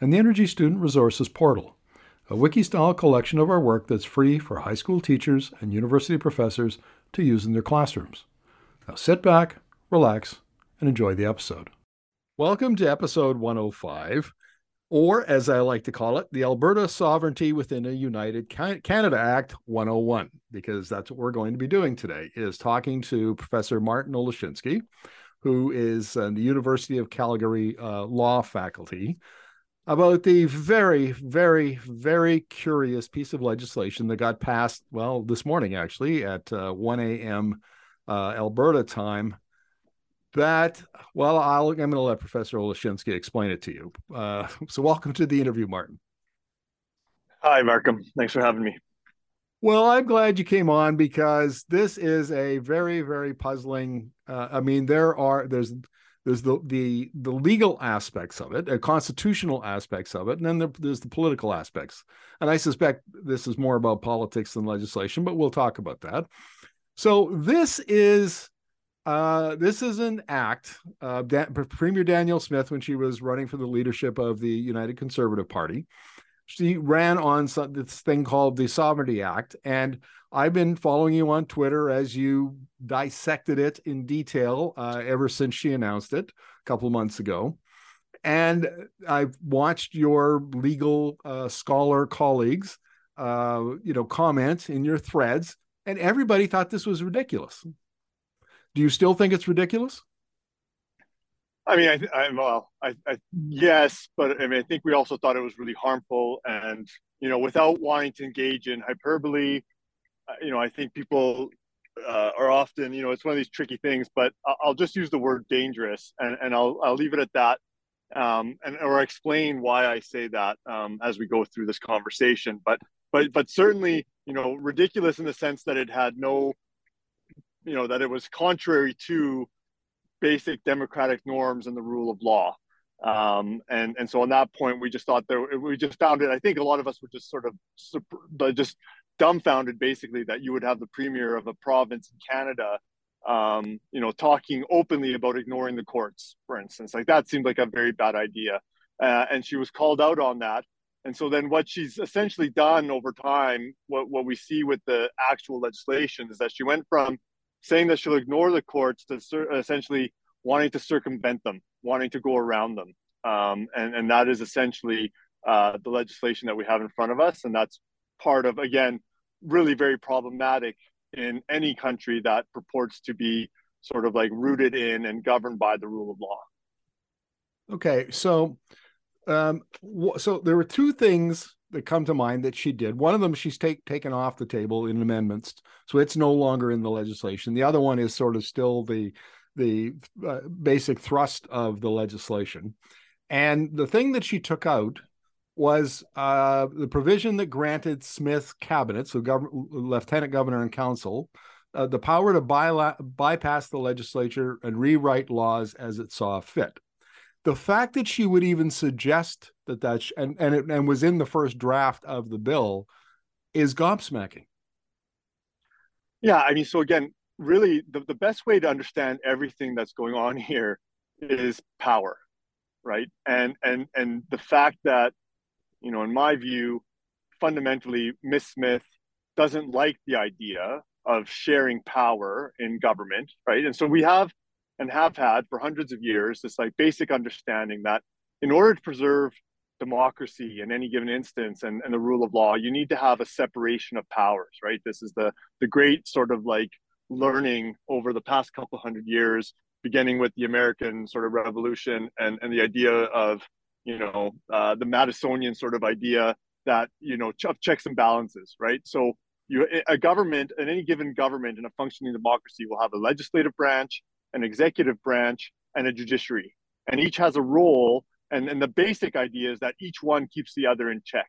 and the Energy Student Resources Portal, a wiki-style collection of our work that's free for high school teachers and university professors to use in their classrooms. Now sit back, relax, and enjoy the episode. Welcome to episode 105, or as I like to call it, the Alberta Sovereignty Within a United Canada Act 101, because that's what we're going to be doing today, is talking to Professor Martin Olszynski, who is in the University of Calgary uh, Law Faculty, about the very, very, very curious piece of legislation that got passed, well, this morning actually at uh, 1 a.m. Uh, Alberta time. That, well, I'll, I'm going to let Professor Olszynski explain it to you. Uh, so, welcome to the interview, Martin. Hi, Markham. Thanks for having me. Well, I'm glad you came on because this is a very, very puzzling. Uh, I mean, there are there's there's the the the legal aspects of it, uh, constitutional aspects of it, and then there, there's the political aspects. And I suspect this is more about politics than legislation, but we'll talk about that. So this is uh, this is an act. Uh, Premier Danielle Smith, when she was running for the leadership of the United Conservative Party, she ran on some, this thing called the Sovereignty Act, and I've been following you on Twitter as you dissected it in detail uh, ever since she announced it a couple months ago. And I've watched your legal uh, scholar colleagues, uh, you know, comment in your threads, and everybody thought this was ridiculous. Do you still think it's ridiculous? I mean, I, I well, I, I, yes, but I mean, I think we also thought it was really harmful, and you know, without wanting to engage in hyperbole you know, I think people uh, are often, you know, it's one of these tricky things, but I'll just use the word dangerous and, and I'll, I'll leave it at that. Um, and or explain why I say that um, as we go through this conversation. But but but certainly, you know, ridiculous in the sense that it had no, you know, that it was contrary to basic democratic norms and the rule of law. Um, and and so on that point, we just thought there we just found it. I think a lot of us were just sort of just dumbfounded basically that you would have the premier of a province in Canada um, you know, talking openly about ignoring the courts, for instance. Like that seemed like a very bad idea. Uh, and she was called out on that. And so then what she's essentially done over time, what, what we see with the actual legislation is that she went from saying that she'll ignore the courts to essentially wanting to circumvent them, wanting to go around them. Um, and, and that is essentially uh, the legislation that we have in front of us. And that's part of, again, really very problematic in any country that purports to be sort of like rooted in and governed by the rule of law. Okay, so um, so there were two things that come to mind that she did. One of them she's take, taken off the table in amendments, so it's no longer in the legislation. The other one is sort of still the the uh, basic thrust of the legislation. And the thing that she took out was uh, the provision that granted Smith's cabinet, so gov- lieutenant governor and council, uh, the power to by- bypass the legislature and rewrite laws as it saw fit. The fact that she would even suggest that that sh- and and it and was in the first draft of the bill is gobsmacking. Yeah, I mean, so again, really, the, the best way to understand everything that's going on here is power, right? And and and the fact that you know, in my view, fundamentally, Miss Smith doesn't like the idea of sharing power in government, right? And so we have and have had for hundreds of years this like basic understanding that in order to preserve democracy in any given instance and, and the rule of law, you need to have a separation of powers, right? This is the the great sort of like learning over the past couple hundred years, beginning with the American sort of revolution and, and the idea of you know, uh, the Madisonian sort of idea that, you know, of checks and balances, right? So you, a government, and any given government in a functioning democracy will have a legislative branch, an executive branch, and a judiciary. And each has a role and and the basic idea is that each one keeps the other in check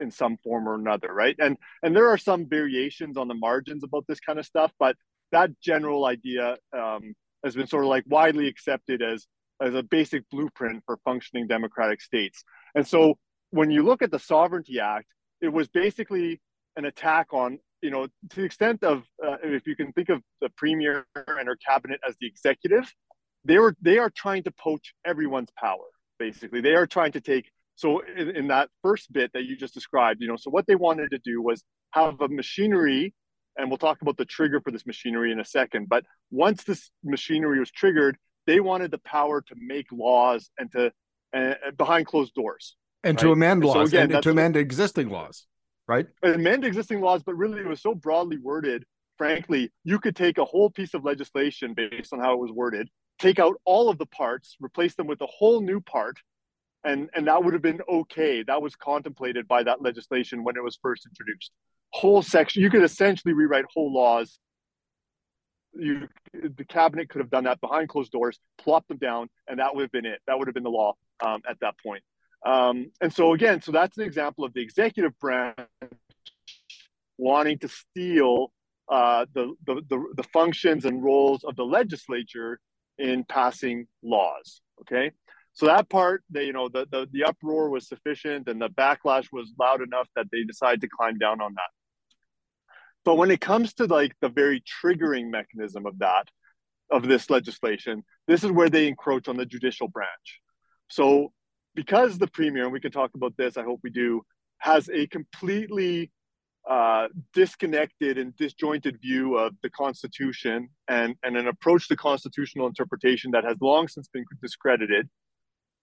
in some form or another, right? And and there are some variations on the margins about this kind of stuff, but that general idea um, has been sort of like widely accepted as as a basic blueprint for functioning democratic states. And so when you look at the Sovereignty Act, it was basically an attack on you know to the extent of uh, if you can think of the premier and her cabinet as the executive they were they are trying to poach everyone's power basically they are trying to take so in, in, that first bit that you just described you know so what they wanted to do was have a machinery and we'll talk about the trigger for this machinery in a second but once this machinery was triggered they wanted the power to make laws and to uh, behind closed doors and right? to amend laws so again, and to amend existing laws right amend existing laws but really it was so broadly worded frankly you could take a whole piece of legislation based on how it was worded take out all of the parts, replace them with a whole new part, and and that would have been okay. That was contemplated by that legislation when it was first introduced. Whole section, you could essentially rewrite whole laws. You, the cabinet could have done that behind closed doors, plopped them down, and that would have been it. That would have been the law um, at that point. Um, and so again, so that's an example of the executive branch wanting to steal uh, the, the, the, the functions and roles of the legislature in passing laws. Okay. So that part, they, you know, the, the, the uproar was sufficient and the backlash was loud enough that they decided to climb down on that. But when it comes to like the very triggering mechanism of that, of this legislation, this is where they encroach on the judicial branch. So because the premier, and we can talk about this, I hope we do, has a completely uh, disconnected and disjointed view of the Constitution and, and an approach to constitutional interpretation that has long since been discredited,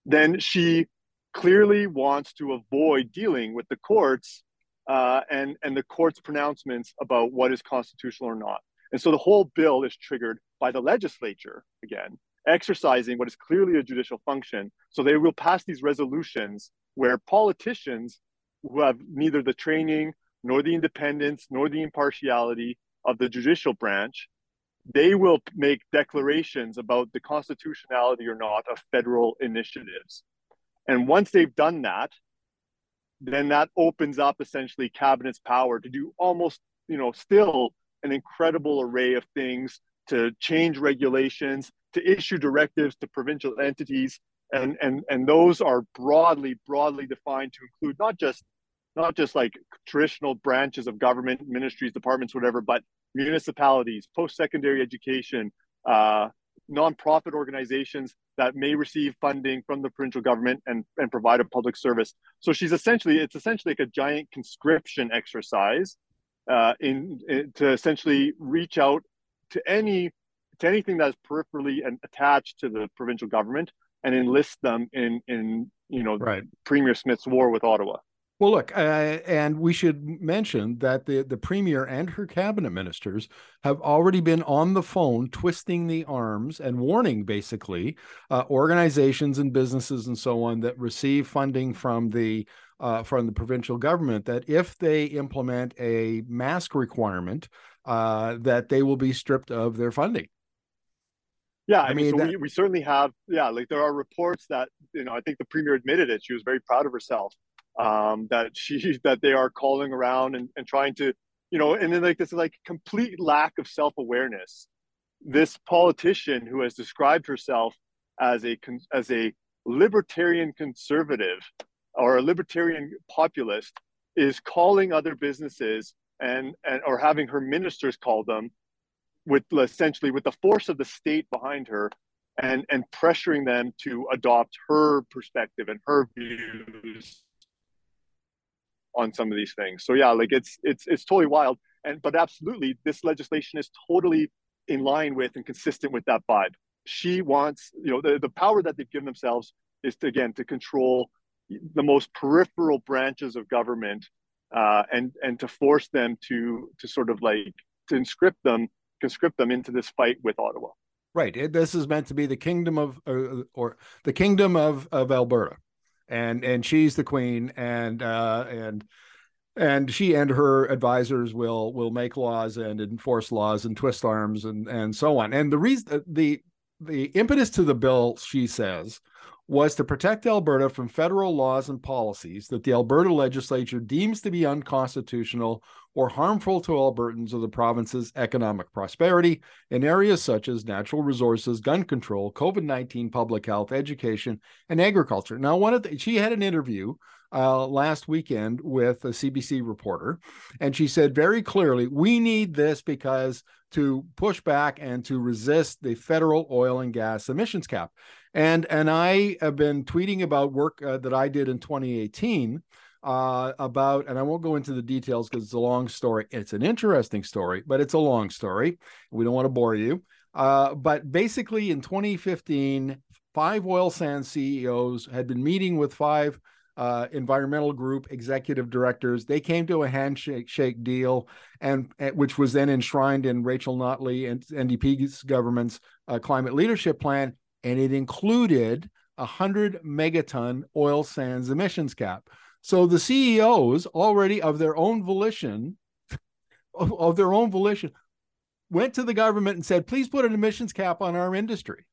then she clearly wants to avoid dealing with the courts uh, and, and the court's pronouncements about what is constitutional or not. And so the whole bill is triggered by the legislature, again, exercising what is clearly a judicial function. So they will pass these resolutions where politicians who have neither the training nor the independence, nor the impartiality of the judicial branch. They will make declarations about the constitutionality or not of federal initiatives. And once they've done that, then that opens up essentially cabinet's power to do almost, you know, still an incredible array of things to change regulations, to issue directives to provincial entities. And, and, and those are broadly, broadly defined to include not just not just like traditional branches of government, ministries, departments, whatever, but municipalities, post-secondary education, uh, nonprofit organizations that may receive funding from the provincial government and, and provide a public service. So she's essentially, it's essentially like a giant conscription exercise uh, in, in, to essentially reach out to any to anything that is peripherally and attached to the provincial government and enlist them in in you know right. Premier Smith's war with Ottawa. Well, look, uh, and we should mention that the, the premier and her cabinet ministers have already been on the phone twisting the arms and warning basically uh, organizations and businesses and so on that receive funding from the uh, from the provincial government that if they implement a mask requirement, uh, that they will be stripped of their funding. Yeah, I, I mean, so that... we, we certainly have. Yeah, like there are reports that you know. I think the premier admitted it. She was very proud of herself um, that she that they are calling around and, and trying to you know and then like this like complete lack of self-awareness this politician who has described herself as a as a libertarian conservative or a libertarian populist is calling other businesses and, and or having her ministers call them with essentially with the force of the state behind her and and pressuring them to adopt her perspective and her views on some of these things. So yeah, like it's it's it's totally wild. And but absolutely, this legislation is totally in line with and consistent with that vibe. She wants, you know, the, the power that they've given themselves is to again to control the most peripheral branches of government uh, and and to force them to to sort of like to inscript them conscript them into this fight with Ottawa. Right. This is meant to be the kingdom of uh, or the kingdom of of Alberta and and she's the queen and uh and and she and her advisors will will make laws and enforce laws and twist arms and and so on and the reason the the impetus to the bill she says was to protect Alberta from federal laws and policies that the Alberta legislature deems to be unconstitutional or harmful to Albertans or the province's economic prosperity in areas such as natural resources, gun control, COVID 19, public health, education, and agriculture. Now, one of the, she had an interview uh, last weekend with a CBC reporter, and she said very clearly, we need this because to push back and to resist the federal oil and gas emissions cap. And and I have been tweeting about work uh, that I did in 2018 uh, about, and I won't go into the details because it's a long story. It's an interesting story, but it's a long story. We don't want to bore you. Uh, but basically, in 2015, five oil sands CEOs had been meeting with five uh, environmental group executive directors. They came to a handshake shake deal, and, and which was then enshrined in Rachel Notley and NDP's government's uh, climate leadership plan, and it included a hundred megaton oil sands emissions cap. So the CEOs already of their own volition, of, of their own volition, went to the government and said, "Please put an emissions cap on our industry."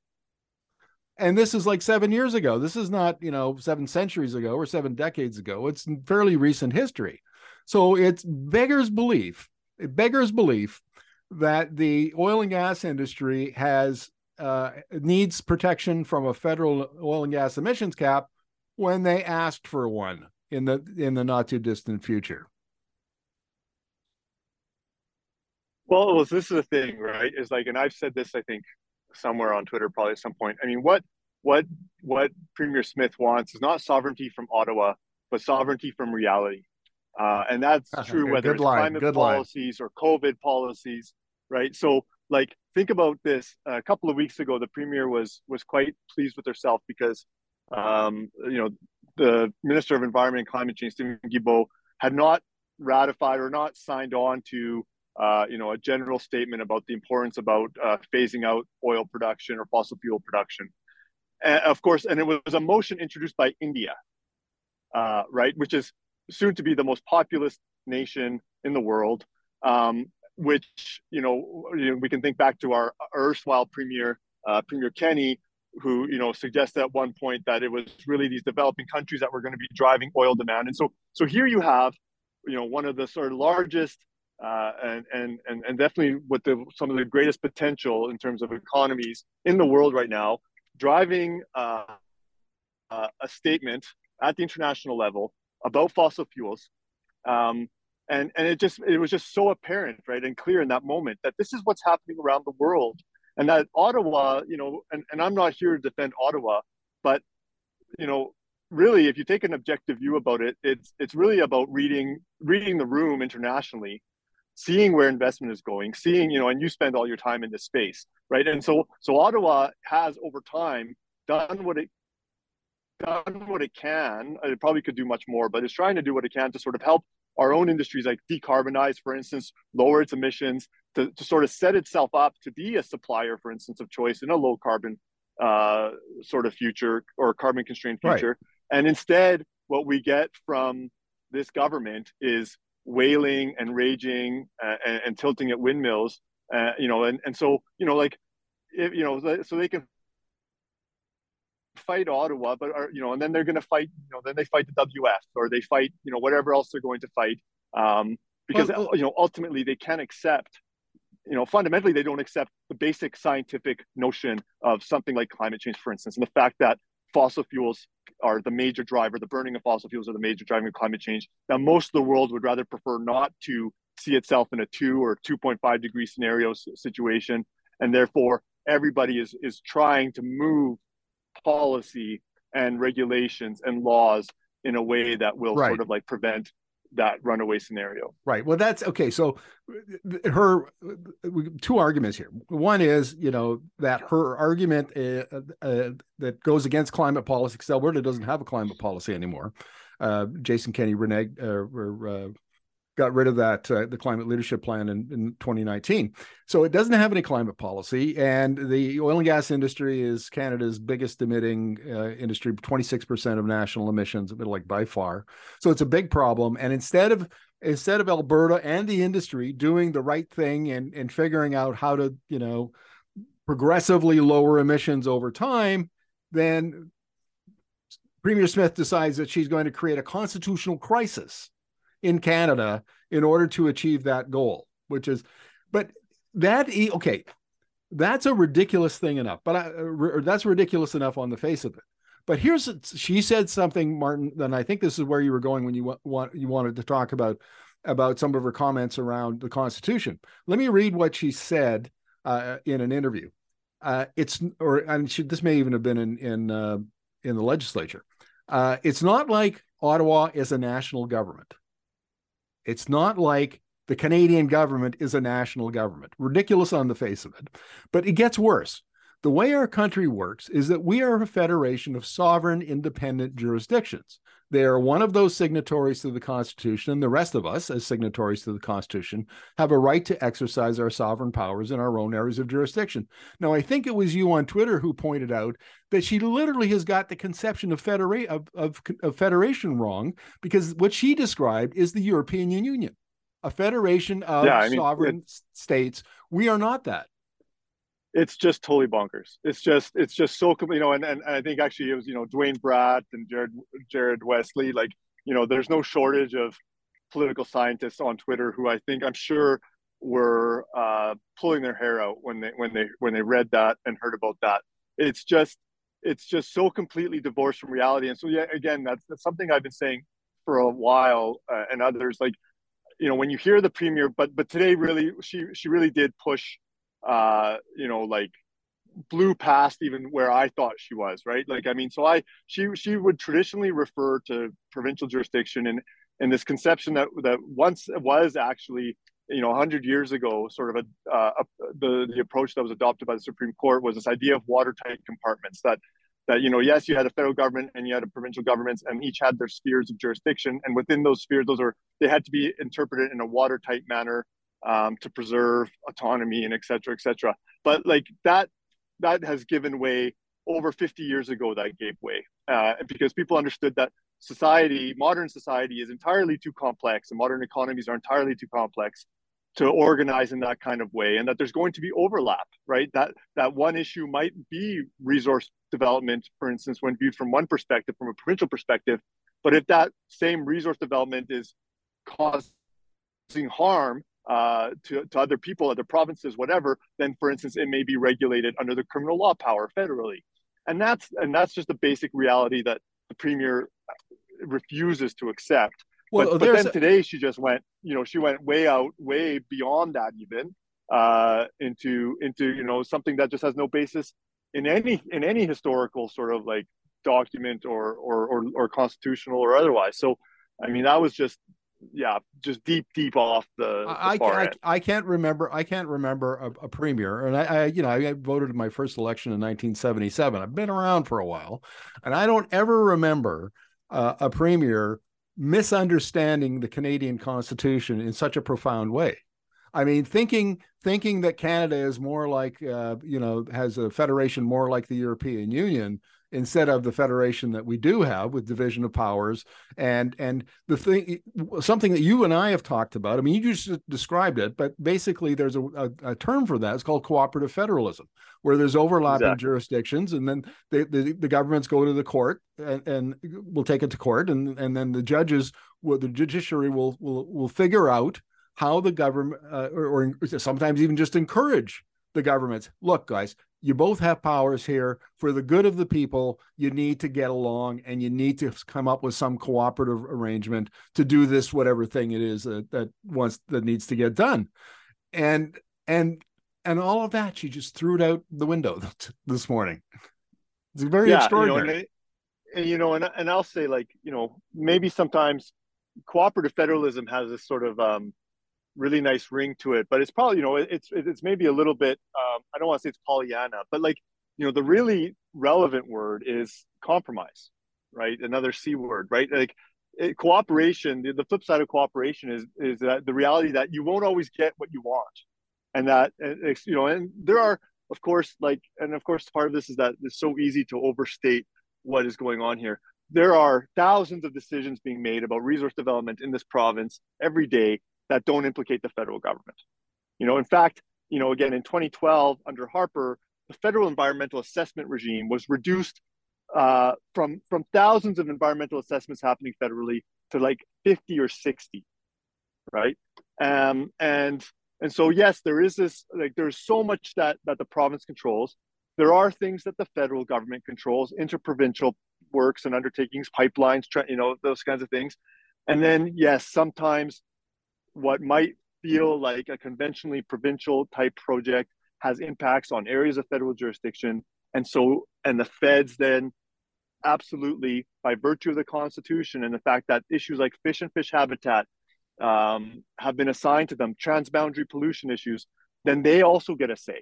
And this is like seven years ago. This is not, you know, seven centuries ago or seven decades ago. It's fairly recent history. So it's beggars belief, it beggars belief that the oil and gas industry has uh, needs protection from a federal oil and gas emissions cap when they asked for one in the in the not too distant future. Well, this is the thing, right? Is like, and I've said this, I think, somewhere on Twitter probably at some point. I mean, what what what Premier Smith wants is not sovereignty from Ottawa, but sovereignty from reality. Uh, and that's true whether it's line, climate policies line. or COVID policies, right? So, like, think about this. A couple of weeks ago, the premier was was quite pleased with herself because, um, you know, the Minister of Environment and Climate Change, Stephen Guilbeault, had not ratified or not signed on to uh, you know, a general statement about the importance about uh, phasing out oil production or fossil fuel production. And of course, and it was a motion introduced by India, uh, right, which is soon to be the most populous nation in the world. Um, which you know, you know, we can think back to our erstwhile premier, uh, Premier Kenney, who you know suggested at one point that it was really these developing countries that were going to be driving oil demand. And so, so here you have, you know, one of the sort of largest uh, and, and, and, definitely with the, some of the greatest potential in terms of economies in the world right now, driving uh, uh, a statement at the international level about fossil fuels. Um, and, and it just it was just so apparent, right, and clear in that moment that this is what's happening around the world, and that Ottawa, you know, and, and I'm not here to defend Ottawa, but you know, really, if you take an objective view about it, it's it's really about reading reading the room internationally seeing where investment is going, seeing, you know, and you spend all your time in this space, right? And so, so Ottawa has over time done what it done what it can. It probably could do much more, but it's trying to do what it can to sort of help our own industries like decarbonize, for instance, lower its emissions, to, to sort of set itself up to be a supplier, for instance, of choice in a low carbon uh, sort of future or carbon constrained future. Right. And instead, what we get from this government is wailing and raging uh, and, and, tilting at windmills, uh, you know, and, and so, you know, like, if, you know, so they can fight Ottawa, but are, you know, and then they're going to fight, you know, then they fight the WF or they fight, you know, whatever else they're going to fight, um, because well, you know, ultimately they can't accept, you know, fundamentally they don't accept the basic scientific notion of something like climate change, for instance, and the fact that fossil fuels are the major driver. The burning of fossil fuels are the major driving of climate change. Now, most of the world would rather prefer not to see itself in a two or 2.5 degree scenario situation, and therefore everybody is is trying to move policy and regulations and laws in a way that will right. sort of like prevent that runaway scenario. Right. Well, that's okay. So her two arguments here. One is, you know, that her argument uh, uh, that goes against climate policy because Alberta doesn't have a climate policy anymore. Uh, Jason Kenney reneged uh, uh, got rid of that uh, the climate leadership plan in, in 2019 so it doesn't have any climate policy and the oil and gas industry is canada's biggest emitting uh, industry 26% of national emissions like by far. So it's a big problem and instead of instead of alberta and the industry doing the right thing and and figuring out how to you know progressively lower emissions over time then Premier Smith decides that she's going to create a constitutional crisis in Canada in order to achieve that goal, which is, but that okay, that's a ridiculous thing enough. But I, that's ridiculous enough on the face of it. But here's she said something, Martin, and I think this is where you were going when you want you wanted to talk about about some of her comments around the Constitution. Let me read what she said uh, in an interview. Uh, it's or and she, this may even have been in in uh, in the legislature. Uh, it's not like Ottawa is a national government. It's not like the Canadian government is a national government. Ridiculous on the face of it. But it gets worse. The way our country works is that we are a federation of sovereign, independent jurisdictions. They are one of those signatories to the Constitution, and the rest of us, as signatories to the Constitution, have a right to exercise our sovereign powers in our own areas of jurisdiction. Now, I think it was you on Twitter who pointed out that she literally has got the conception of, federa- of, of, of federation wrong because what she described is the European Union, a federation of yeah, I mean, sovereign states. We are not that it's just totally bonkers. It's just it's just so you know, and, and, I think actually it was you know Duane Bratt and Jared Jared Wesley. Like you know, there's no shortage of political scientists on Twitter who I think I'm sure were uh, pulling their hair out when they when they when they read that and heard about that. It's just it's just so completely divorced from reality. And so yeah, again, that's that's something I've been saying for a while, uh, and others like you know when you hear the premier, but but today really she she really did push uh, you know, like blew past even where I thought she was, right? Like, I mean, so I she she would traditionally refer to provincial jurisdiction and and this conception that that once was actually you know 100 years ago sort of a, uh, a, the the approach that was adopted by the supreme court was this idea of watertight compartments that that you know yes you had a federal government and you had a provincial governments and each had their spheres of jurisdiction and within those spheres those are they had to be interpreted in a watertight manner um, to preserve autonomy and et cetera, et cetera. But like that, that has given way over 50 years ago. That gave way uh, because people understood that society, modern society, is entirely too complex, and modern economies are entirely too complex to organize in that kind of way, and that there's going to be overlap. Right? That that one issue might be resource development, for instance, when viewed from one perspective, from a provincial perspective. But if that same resource development is causing harm uh, to, to other people, other provinces, whatever, then for instance, it may be regulated under the criminal law power federally. And that's and that's just the basic reality that the premier refuses to accept. Well, but, but then today she just went, you know, she went way out, way beyond that even uh, into into you know something that just has no basis in any in any historical sort of like document or or or, or constitutional or otherwise. So I mean that was just yeah, just deep, deep off the. the I, I, I, can't remember. I can't remember a, a premier, and I, I, you know, I voted in my first election in 1977. I've been around for a while, and I don't ever remember uh, a premier misunderstanding the Canadian Constitution in such a profound way. I mean, thinking thinking that Canada is more like, uh, you know, has a federation more like the European Union instead of the federation that we do have with division of powers and and the thing something that you and I have talked about I mean you just described it but basically there's a, a, a term for that it's called cooperative federalism where there's overlapping exactly. jurisdictions and then the, the, the governments go to the court and, and will take it to court and and then the judges will the judiciary will will will figure out how the government uh, or, or sometimes even just encourage the governments look guys you both have powers here. For the good of the people you need to get along and you need to come up with some cooperative arrangement to do this whatever thing it is that, that wants that needs to get done. And and and all of that she just threw it out the window this morning. It's very yeah, extraordinary you know, and, and, you know and, and i'll say like you know maybe sometimes cooperative federalism has this sort of um really nice ring to it. But it's probably you know it's it's maybe a little bit um, I don't want to say it's Pollyanna, but like you know the really relevant word is compromise, right? Another c word, right? Like it, cooperation. The, the flip side of cooperation is is that the reality that you won't always get what you want, and that you know and there are of course like and of course part of this is that it's so easy to overstate what is going on here there are thousands of decisions being made about resource development in this province every day that don't implicate the federal government. You know, in fact, you know, again in 2012 under Harper, the federal environmental assessment regime was reduced uh, from from thousands of environmental assessments happening federally to like 50 or 60 right? Um, and and so yes there is this like there's so much that that the province controls. There are things that the federal government controls interprovincial works and undertakings pipelines you know those kinds of things. And then yes sometimes what might feel like a conventionally provincial type project has impacts on areas of federal jurisdiction and so and the feds then absolutely by virtue of the constitution and the fact that issues like fish and fish habitat um, have been assigned to them transboundary pollution issues then they also get a say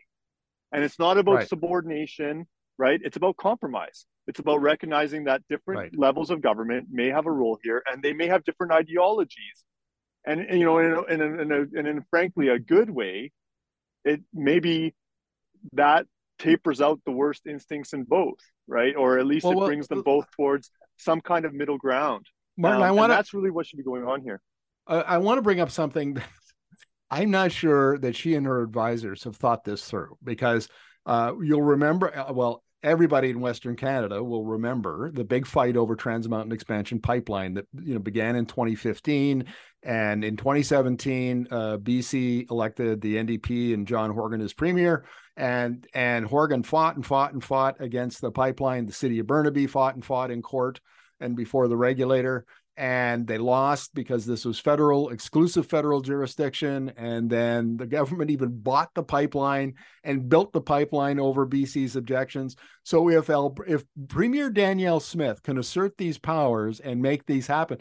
and it's not about right. subordination right it's about compromise it's about recognizing that different right. levels of government may have a role here and they may have different ideologies and, and you know in, in, in, a, in, in frankly a good way it maybe that tapers out the worst instincts in both, right? Or at least well, it well, brings them both towards some kind of middle ground. Martin, um, I want that's really what should be going on here. Uh, I want to bring up something. I'm not sure that she and her advisors have thought this through because uh, you'll remember. Uh, well, everybody in Western Canada will remember the big fight over Trans Mountain Expansion Pipeline that you know began in 2015, and in 2017, uh, BC elected the NDP and John Horgan as premier, and and Horgan fought and fought and fought against the pipeline. The city of Burnaby fought and fought in court and before the regulator, and they lost because this was federal exclusive federal jurisdiction. And then the government even bought the pipeline and built the pipeline over BC's objections. So if if premier Danielle Smith can assert these powers and make these happen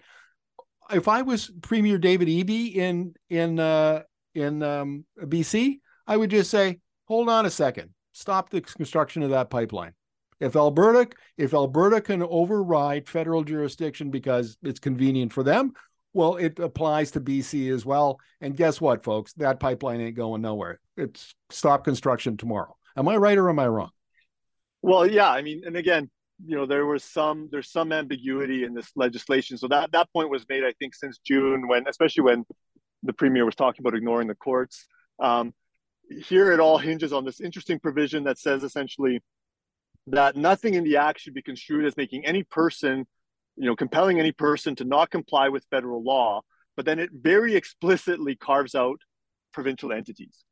if I was premier David Eby in in uh in um, BC I would just say hold on a second stop the construction of that pipeline if Alberta, if Alberta can override federal jurisdiction because it's convenient for them, well, it applies to BC as well. And guess what, folks? That pipeline ain't going nowhere. It's stop construction tomorrow. Am I right or am I wrong? Well, yeah. I mean, and again, you know, there was some there's some ambiguity in this legislation. So that that point was made, I think, since June, when especially when the premier was talking about ignoring the courts. Um, here, it all hinges on this interesting provision that says essentially that nothing in the act should be construed as making any person, you know, compelling any person to not comply with federal law. But then it very explicitly carves out provincial entities,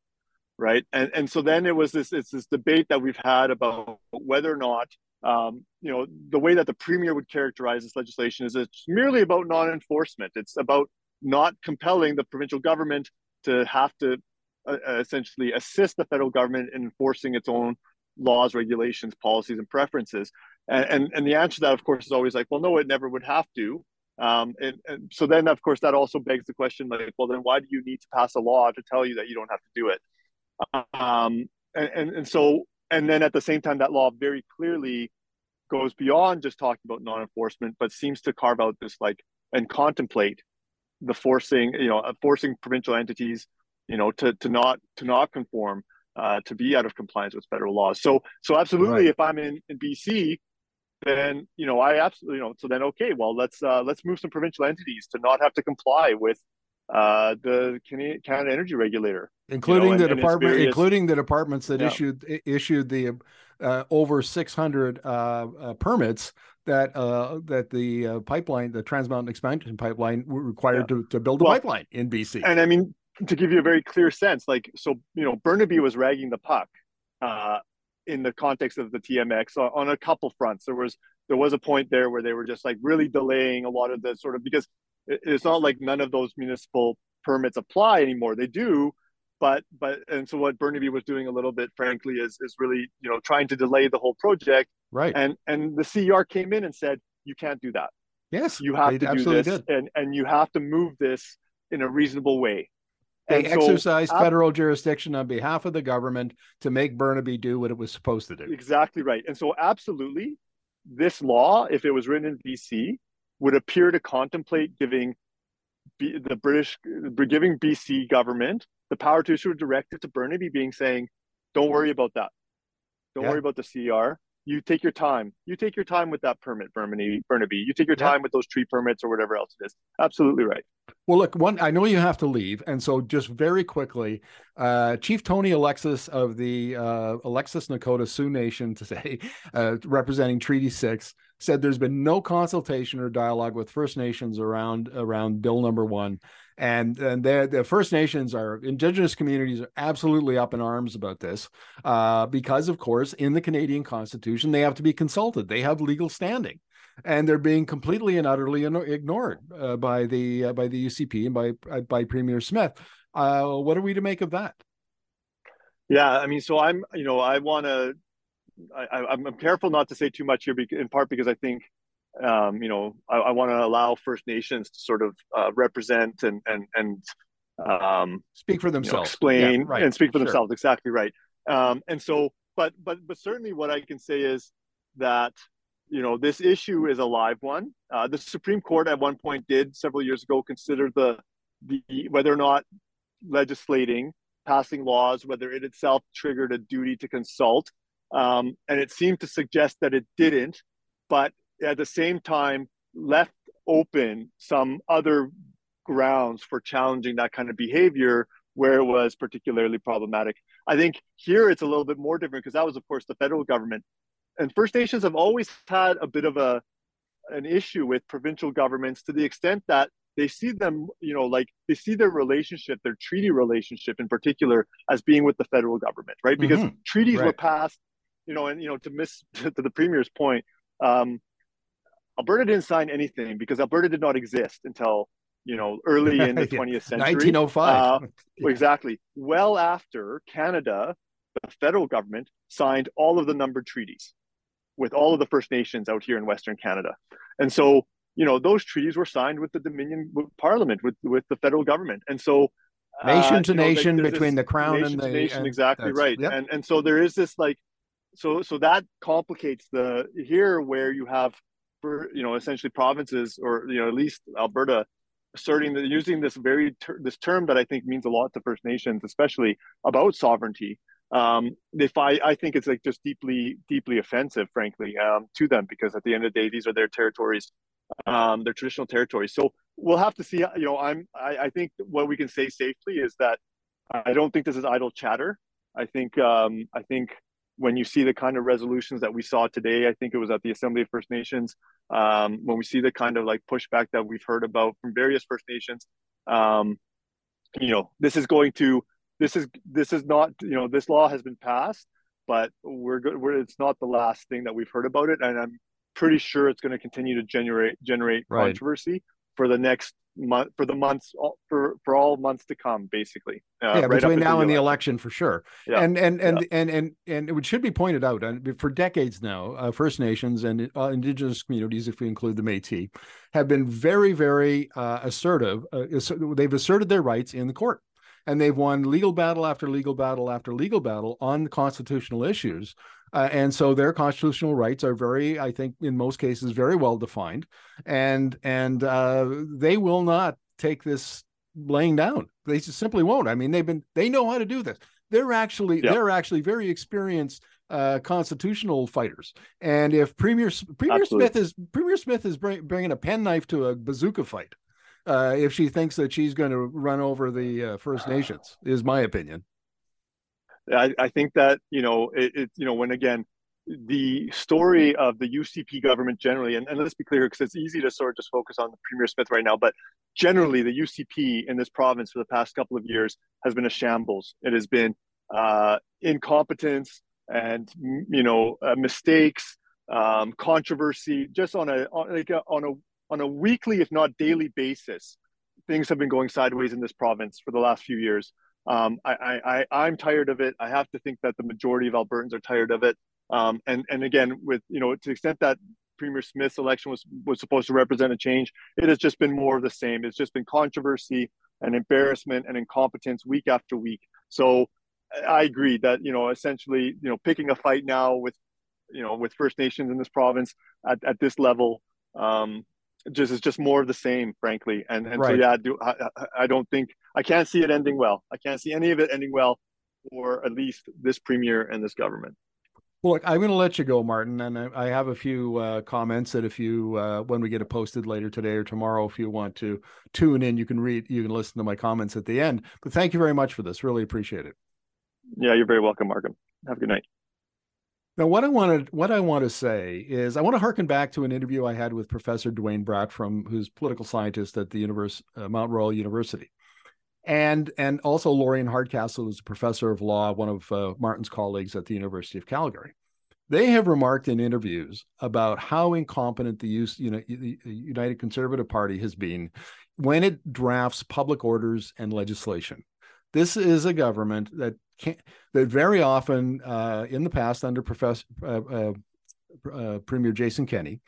right? And and so then it was this it's this debate that we've had about whether or not um, you know the way that the premier would characterize this legislation is it's merely about non-enforcement. It's about not compelling the provincial government to have to uh, essentially assist the federal government in enforcing its own laws, regulations, policies, and preferences? And, and, and the answer to that, of course, is always like, well, no, it never would have to. Um, and, and so then, of course, that also begs the question, like, well, then why do you need to pass a law to tell you that you don't have to do it? Um, and, and, and so, and then at the same time, that law very clearly goes beyond just talking about non-enforcement, but seems to carve out this like and contemplate the forcing, you know, forcing provincial entities, you know, to to not to not conform uh, to be out of compliance with federal laws. So, so absolutely, right. if I'm in, in BC, then you know I absolutely you know so then okay, well let's uh, let's move some provincial entities to not have to comply with uh, the Canada Energy Regulator, including you know, the and, department, various, including the departments that yeah. issued issued the uh, over 600 uh, uh, permits that uh, that the uh, pipeline, the Trans Mountain Expansion Pipeline, required yeah. to, to build a well, pipeline in BC. And I mean, to give you a very clear sense, like so, you know, Burnaby was ragging the puck uh, in the context of the TMX on, on a couple fronts. There was there was a point there where they were just like really delaying a lot of the sort of because it's not like none of those municipal permits apply anymore. They do, but but and so what Burnaby was doing a little bit, frankly, is is really you know trying to delay the whole project. Right. And and the CER came in and said you can't do that. Yes, you have to do this, did. and and you have to move this in a reasonable way. They and exercised so, federal jurisdiction on behalf of the government to make Burnaby do what it was supposed to do. Exactly right. And so, absolutely, this law, if it was written in BC, would appear to contemplate giving B, the British, giving BC government the power to issue a directive to Burnaby, being saying, "Don't worry about that. Don't yeah. worry about the CER. you take your time. You take your time with that permit, Burnaby. Burnaby. You take your time with those tree permits or whatever else it is. Absolutely right. Well, look, one. I know you have to leave, and so just very quickly, uh, Chief Tony Alexis of the uh, Alexis Nakota Sioux Nation today, uh, representing Treaty Six, said there's been no consultation or dialogue with First Nations around around Bill Number One and and the First Nations are Indigenous communities are absolutely up in arms about this uh, because, of course, in the Canadian Constitution they have to be consulted. They have legal standing, and they're being completely and utterly ignored uh, by the uh, by the UCP and by uh, by Premier Smith. Uh, what are we to make of that? Yeah, I mean, so I'm you know I want to. I, I'm careful not to say too much here, in part because I think um, you know, I, I want to allow First Nations to sort of uh, represent and and and um, speak for themselves, you know, explain yeah, right. and speak for sure. themselves. Exactly right. Um, and so, but but but certainly, what I can say is that you know this issue is a live one. Uh, the Supreme Court at one point did several years ago consider the the whether or not legislating, passing laws, whether it itself triggered a duty to consult, um, and it seemed to suggest that it didn't. But at the same time left open some other grounds for challenging that kind of behavior where it was particularly problematic. I think here it's a little bit more different because that was, of course, the federal government. And First Nations have always had a bit of a an issue with provincial governments to the extent that they see them, you know, like they see their relationship, their treaty relationship in particular, as being with the federal government, right? Because mm-hmm. treaties right. were passed, you know, and you know, to miss to the premier's point, um, Alberta didn't sign anything because Alberta did not exist until you know early in the 20th century 1905 uh, yeah. exactly well after canada the federal government signed all of the numbered treaties with all of the first nations out here in western canada and so you know those treaties were signed with the dominion with parliament with with the federal government and so nation uh, to nation know, between the crown and the nation and exactly right yep. and and so there is this like so so that complicates the here where you have for you know essentially provinces or you know at least Alberta asserting that using this very ter- this term that I think means a lot to First Nations, especially about sovereignty. Um, if I I think it's like just deeply deeply offensive, frankly, um, to them because at the end of the day, these are their territories, um, their traditional territories. So we'll have to see. You know, I'm I, I think what we can say safely is that I don't think this is idle chatter. I think um, I think when you see the kind of resolutions that we saw today, I think it was at the Assembly of First Nations, um, when we see the kind of like pushback that we've heard about from various First Nations, um, you know, this is going to, this is, this is not, you know, this law has been passed, but we're good. We're, it's not the last thing that we've heard about it. And I'm pretty sure it's going to continue to generate, generate right. controversy for the next month for the months for for all months to come basically uh, yeah right between now and the election for sure yeah. and and and, yeah. and and and it should be pointed out and for decades now uh, first nations and uh, indigenous communities if we include the métis have been very very uh, assertive uh, they've asserted their rights in the court and they've won legal battle after legal battle after legal battle on constitutional issues uh, and so their constitutional rights are very, I think, in most cases, very well defined, and and uh, they will not take this laying down. They just simply won't. I mean, they've been they know how to do this. They're actually yep. they're actually very experienced uh, constitutional fighters. And if Premier Premier Absolutely. Smith is Premier Smith is bring, bringing a penknife to a bazooka fight, uh, if she thinks that she's going to run over the uh, First Nations, is my opinion. I, I think that you know it, it, you know when again the story of the UCP government generally, and, and let's be clear because it's easy to sort of just focus on the Premier Smith right now, but generally the UCP in this province for the past couple of years has been a shambles. It has been uh, incompetence and you know uh, mistakes, um, controversy, just on a on, like a, on a on a weekly, if not daily basis. Things have been going sideways in this province for the last few years. Um, I, I, am tired of it. I have to think that the majority of Albertans are tired of it. Um, and, and again, with, you know, to the extent that Premier Smith's election was, was supposed to represent a change, it has just been more of the same. It's just been controversy and embarrassment and incompetence week after week. So I agree that, you know, essentially, you know, picking a fight now with, you know, with First Nations in this province at, at this level, um, just is just more of the same, frankly. And and right. so yeah, do I, I don't think I can't see it ending well. I can't see any of it ending well for at least this premier and this government. Well, look, I'm going to let you go, Martin, and I, I have a few uh, comments that if you, uh, when we get it posted later today or tomorrow, if you want to tune in, you can read, you can listen to my comments at the end. But thank you very much for this. Really appreciate it. Yeah, you're very welcome, Markham. Have a good night. Now, what I want to what I want to say is I want to harken back to an interview I had with Professor Duane Bratt from who's political scientist at the Univers- uh, Mount Royal University, and and also Lorian Hardcastle, who's a professor of law, one of uh, Martin's colleagues at the University of Calgary. They have remarked in interviews about how incompetent the, use, you know, the United Conservative Party has been when it drafts public orders and legislation. This is a government that that very often uh, in the past under Professor uh, uh, uh, Premier Jason Kenney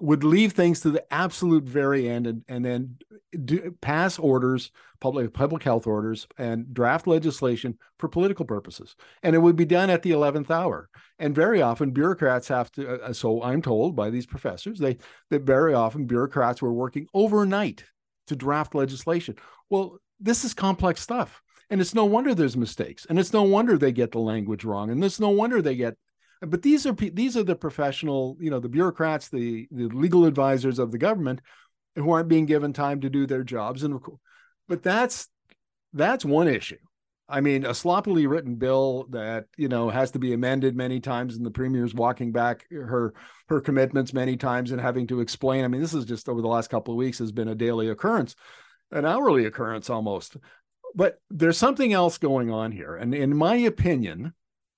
would leave things to the absolute very end and, and then do, pass orders, public public health orders, and draft legislation for political purposes, and it would be done at the eleventh hour. And very often, bureaucrats have to. Uh, so I'm told by these professors, they that very often bureaucrats were working overnight to draft legislation. Well, this is complex stuff, and it's no wonder there's mistakes, and it's no wonder they get the language wrong, and it's no wonder they get but these are these are the professional you know the bureaucrats the the legal advisors of the government who aren't being given time to do their jobs and but that's that's one issue. I mean a sloppily written bill that you know has to be amended many times and the premier's walking back her her commitments many times and having to explain. I mean this is just over the last couple of weeks has been a daily occurrence an hourly occurrence almost but there's something else going on here and in my opinion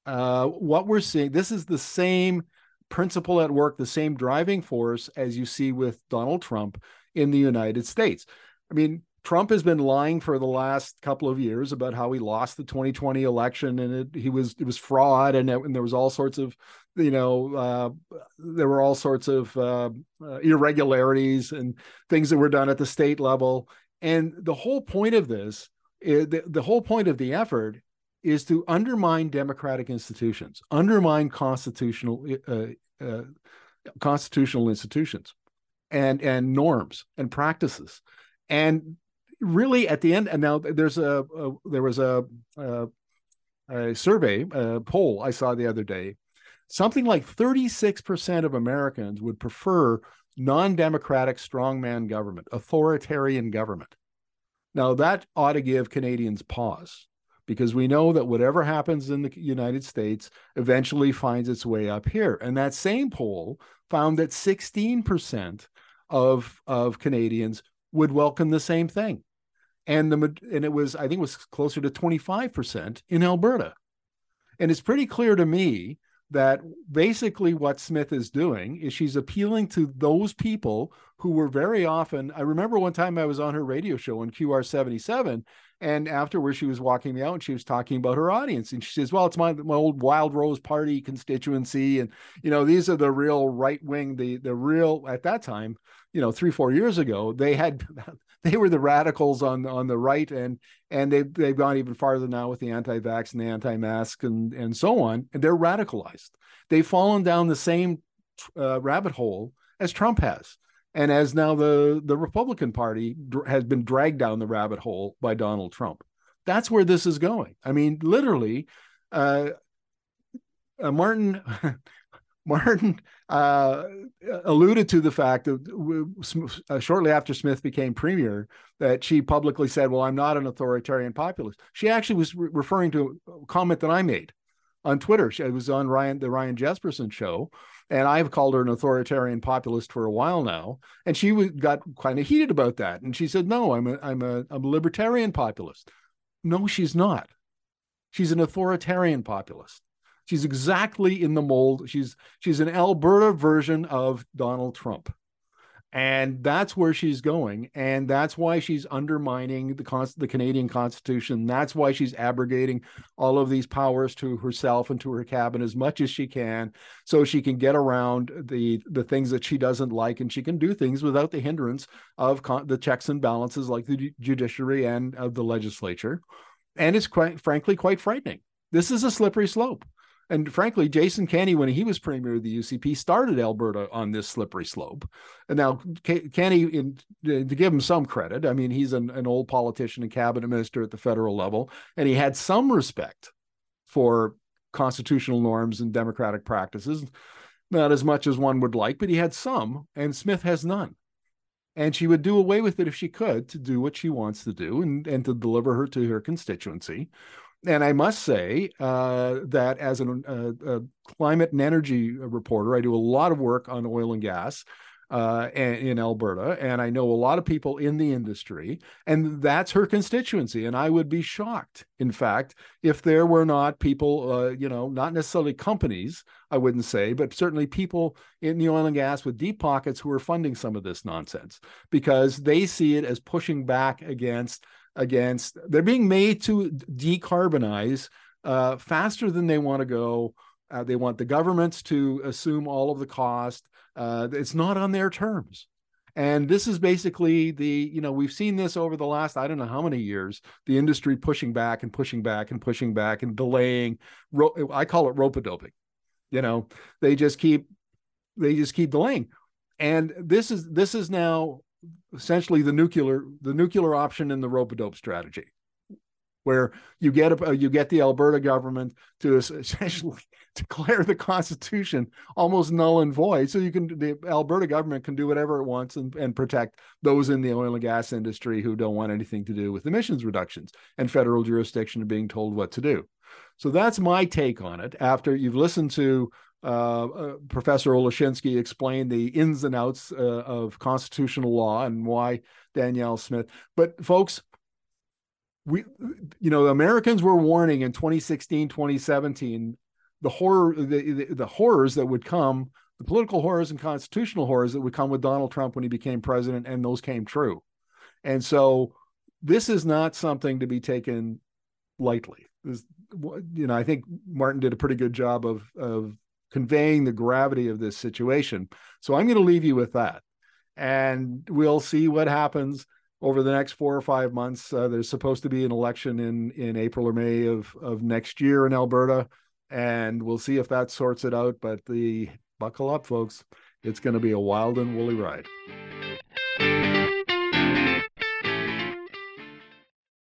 uh, what we're seeing, this is the same principle at work, the same driving force as you see with Donald Trump in the United States. I mean, Trump has been lying for the last couple of years about how he lost the 2020 election and it, he was it was fraud and, it, and there was all sorts of you know uh, there were all sorts of uh, uh, irregularities and things that were done at the state level and the whole point of this is, the, the whole point of the effort is to undermine democratic institutions, undermine constitutional uh, uh, constitutional institutions, and and norms and practices, and really at the end. And now there's a, a there was a, a, a survey a poll I saw the other day. Something like 36% of Americans would prefer non-democratic strongman government, authoritarian government. Now that ought to give Canadians pause because we know that whatever happens in the United States eventually finds its way up here. And that same poll found that 16% of, of Canadians would welcome the same thing. And the and it was I think it was closer to 25% in Alberta. And it's pretty clear to me that basically what Smith is doing is she's appealing to those people who were very often. I remember one time I was on her radio show on QR77, and afterwards she was walking me out and she was talking about her audience, and she says, "Well, it's my my old Wild Rose Party constituency, and you know these are the real right wing, the the real at that time, you know, three four years ago, they had they were the radicals on on the right, and and they they've gone even farther now with the anti-vax and the anti-mask and and so on. And they're radicalized. They've fallen down the same uh, rabbit hole as Trump has, and as now the the Republican Party has been dragged down the rabbit hole by Donald Trump. That's where this is going. I mean, literally. Uh, uh, Martin Martin uh, alluded to the fact that uh, shortly after Smith became premier, that she publicly said, "Well, I'm not an authoritarian populist." She actually was re- referring to a comment that I made on Twitter. She was on Ryan the Ryan Jespersen show, and I've called her an authoritarian populist for a while now. And she was, got kind of heated about that, and she said, "No, I'm a I'm a I'm a libertarian populist." No, she's not. She's an authoritarian populist. She's exactly in the mold. She's she's an Alberta version of Donald Trump. And that's where she's going. And that's why she's undermining the, the Canadian Constitution. That's why she's abrogating all of these powers to herself and to her cabinet as much as she can, so she can get around the, the things that she doesn't like. And she can do things without the hindrance of con- the checks and balances like the judiciary and of the legislature. And it's quite, frankly quite frightening. This is a slippery slope. And frankly, Jason Kenney, when he was premier of the UCP, started Alberta on this slippery slope. And now Kenney, in, to give him some credit, I mean, he's an, an old politician and cabinet minister at the federal level, and he had some respect for constitutional norms and democratic practices. Not as much as one would like, but he had some, and Smith has none. And she would do away with it if she could to do what she wants to do and, and to deliver her to her constituency. And I must say uh, that as an, uh, a climate and energy reporter, I do a lot of work on oil and gas uh, in Alberta, and I know a lot of people in the industry, and that's her constituency. And I would be shocked, in fact, if there were not people, uh, you know, not necessarily companies, I wouldn't say, but certainly people in the oil and gas with deep pockets who are funding some of this nonsense because they see it as pushing back against against. They're being made to decarbonize uh, faster than they want to go. Uh, they want the governments to assume all of the cost. Uh, it's not on their terms. And this is basically the, you know, we've seen this over the last, I don't know how many years, the industry pushing back and pushing back and pushing back and delaying. I call it rope doping. You know, they just keep, they just keep delaying. And this is, this is now essentially the nuclear, the nuclear option in the rope-a-dope strategy where you get a, you get the Alberta government to essentially declare the Constitution almost null and void, so you can the Alberta government can do whatever it wants and, and protect those in the oil and gas industry who don't want anything to do with emissions reductions and federal jurisdiction being told what to do. So that's my take on it. After you've listened to uh, uh, Professor Olszynski explained the ins and outs uh, of constitutional law and why Danielle Smith. But folks, we you know the americans were warning in 2016 2017 the horror the, the, the, horrors that would come the political horrors and constitutional horrors that would come with donald trump when he became president and those came true and so this is not something to be taken lightly this, you know i think martin did a pretty good job of of conveying the gravity of this situation so i'm going to leave you with that and we'll see what happens over the next four or five months. Uh, there's supposed to be an election in in April or May of of next year in Alberta, and we'll see if that sorts it out. But the buckle up, folks. It's going to be a wild and woolly ride.